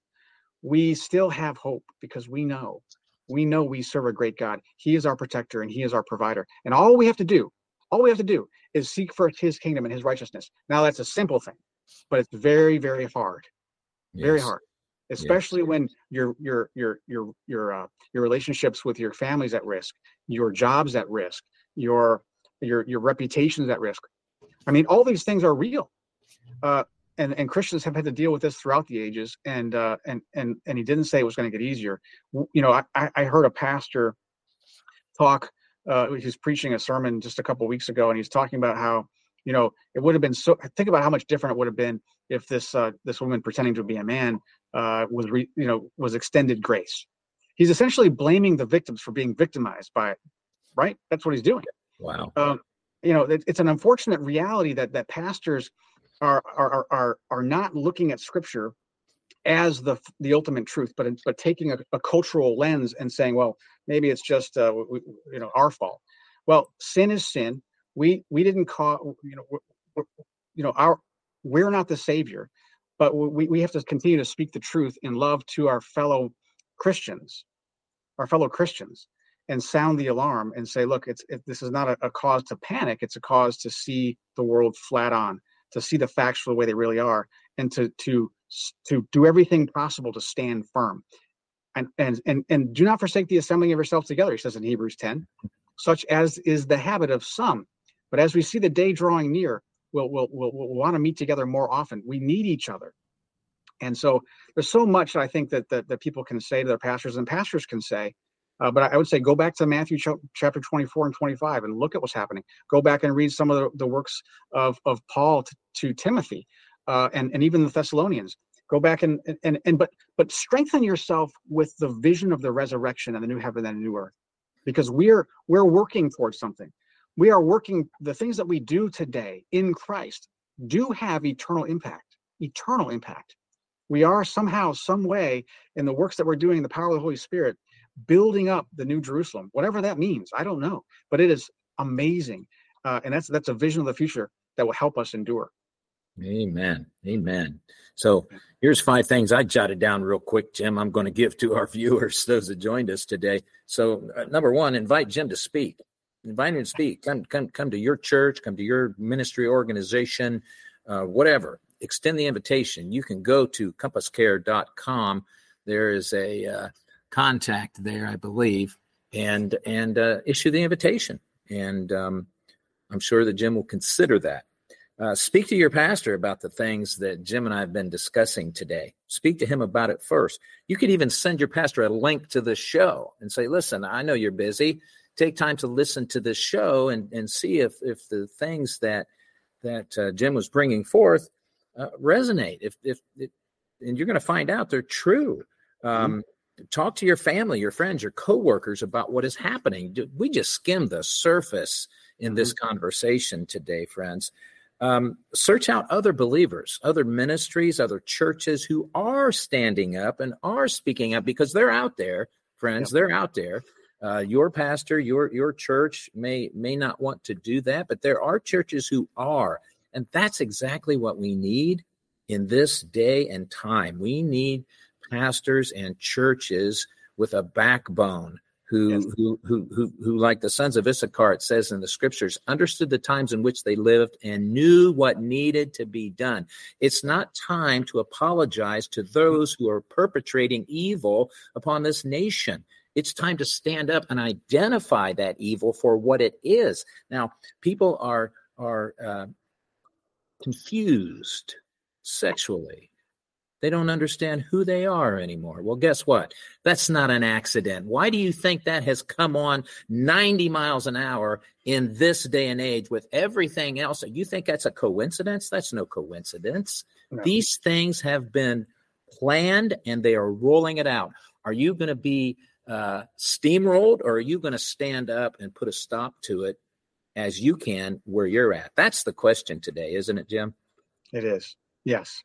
we still have hope because we know we know we serve a great God. He is our protector and He is our provider. And all we have to do, all we have to do is seek first His kingdom and His righteousness. Now, that's a simple thing, but it's very, very hard. Yes. Very hard. Especially yes. when your your your your your uh, your relationships with your family's at risk, your jobs at risk, your your your reputation's at risk. I mean, all these things are real. Uh, and and Christians have had to deal with this throughout the ages, and uh, and and and he didn't say it was going to get easier. You know, I I heard a pastor talk. Uh, he was preaching a sermon just a couple weeks ago, and he's talking about how you know it would have been so. Think about how much different it would have been if this uh, this woman pretending to be a man uh, was re, you know was extended grace. He's essentially blaming the victims for being victimized by it, right? That's what he's doing. Wow. Um, you know, it, it's an unfortunate reality that that pastors are are are are not looking at Scripture as the the ultimate truth, but but taking a, a cultural lens and saying, well, maybe it's just uh, we, you know our fault. Well, sin is sin. We we didn't call you know we're, you know our we're not the savior, but we we have to continue to speak the truth in love to our fellow Christians, our fellow Christians, and sound the alarm and say, look, it's it, this is not a, a cause to panic. It's a cause to see the world flat on, to see the facts for the way they really are, and to to to do everything possible to stand firm. And, and and and do not forsake the assembling of yourselves together, he says in Hebrews 10, such as is the habit of some. But as we see the day drawing near, we'll we'll we'll, we'll want to meet together more often. We need each other. And so there's so much I think that, that that people can say to their pastors and pastors can say. Uh, but I would say go back to Matthew ch- chapter 24 and 25 and look at what's happening. Go back and read some of the, the works of, of Paul to, to Timothy uh, and and even the Thessalonians. Go back and, and and but but strengthen yourself with the vision of the resurrection and the new heaven and the new earth, because we're we're working towards something. We are working. The things that we do today in Christ do have eternal impact. Eternal impact. We are somehow, some way, in the works that we're doing, the power of the Holy Spirit, building up the New Jerusalem. Whatever that means, I don't know, but it is amazing, uh, and that's that's a vision of the future that will help us endure. Amen. Amen. So here's five things I jotted down real quick, Jim. I'm going to give to our viewers, those that joined us today. So uh, number one, invite Jim to speak. Invite him to speak. Come, come, come to your church. Come to your ministry organization, uh, whatever. Extend the invitation. You can go to compasscare.com. There is a uh, contact there, I believe, and and uh, issue the invitation. And um, I'm sure that Jim will consider that. Uh, speak to your pastor about the things that Jim and I have been discussing today. Speak to him about it first. You could even send your pastor a link to the show and say, listen, I know you're busy. Take time to listen to this show and, and see if, if the things that that uh, Jim was bringing forth uh, resonate. If, if, if, and you're going to find out they're true. Um. Talk to your family, your friends, your coworkers about what is happening. We just skimmed the surface in mm-hmm. this conversation today, friends. Um, search out other believers, other ministries, other churches who are standing up and are speaking up because they're out there, friends. Yep. They're out there. Uh, your pastor, your your church may may not want to do that, but there are churches who are, and that's exactly what we need in this day and time. We need pastors and churches with a backbone who, yes. who, who, who, who, like the sons of Issachar, it says in the scriptures, understood the times in which they lived and knew what needed to be done. It's not time to apologize to those who are perpetrating evil upon this nation. It's time to stand up and identify that evil for what it is. Now, people are are uh, confused sexually they don't understand who they are anymore. Well, guess what? That's not an accident. Why do you think that has come on 90 miles an hour in this day and age with everything else? You think that's a coincidence? That's no coincidence. No. These things have been planned and they are rolling it out. Are you going to be uh, steamrolled or are you going to stand up and put a stop to it as you can where you're at? That's the question today, isn't it, Jim? It is. Yes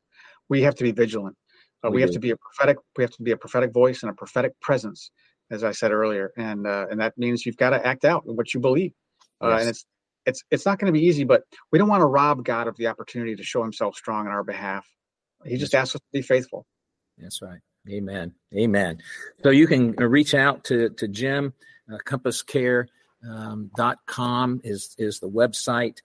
we have to be vigilant. Uh, we, we have to be a prophetic. We have to be a prophetic voice and a prophetic presence, as I said earlier, and uh, and that means you've got to act out what you believe. Uh, yes. And it's it's it's not going to be easy, but we don't want to rob God of the opportunity to show Himself strong on our behalf. He just asks us to be faithful. That's right. Amen. Amen. So you can reach out to to Jim. Uh, compasscare.com um, is is the website.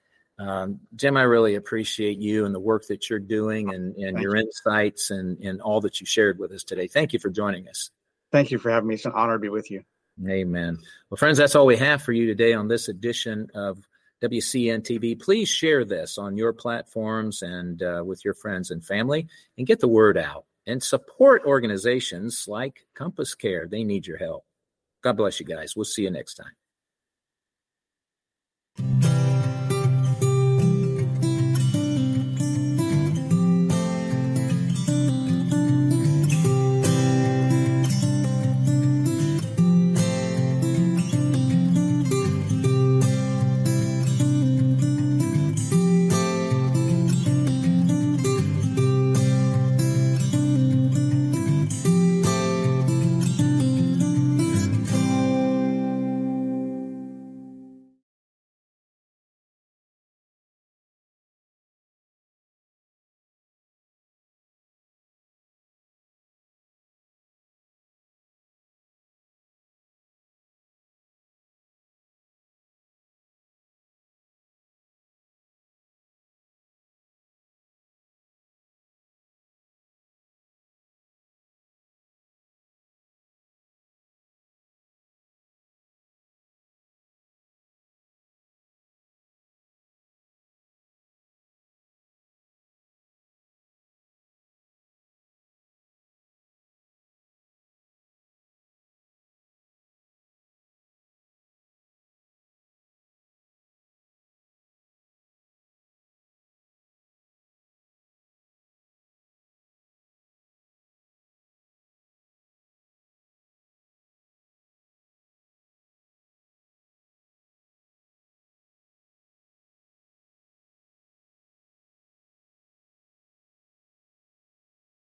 Um, Jim, I really appreciate you and the work that you're doing and, and your you. insights and, and all that you shared with us today. Thank you for joining us. Thank you for having me. It's an honor to be with you. Amen. Well, friends, that's all we have for you today on this edition of WCN TV. Please share this on your platforms and uh, with your friends and family and get the word out and support organizations like Compass Care. They need your help. God bless you guys. We'll see you next time.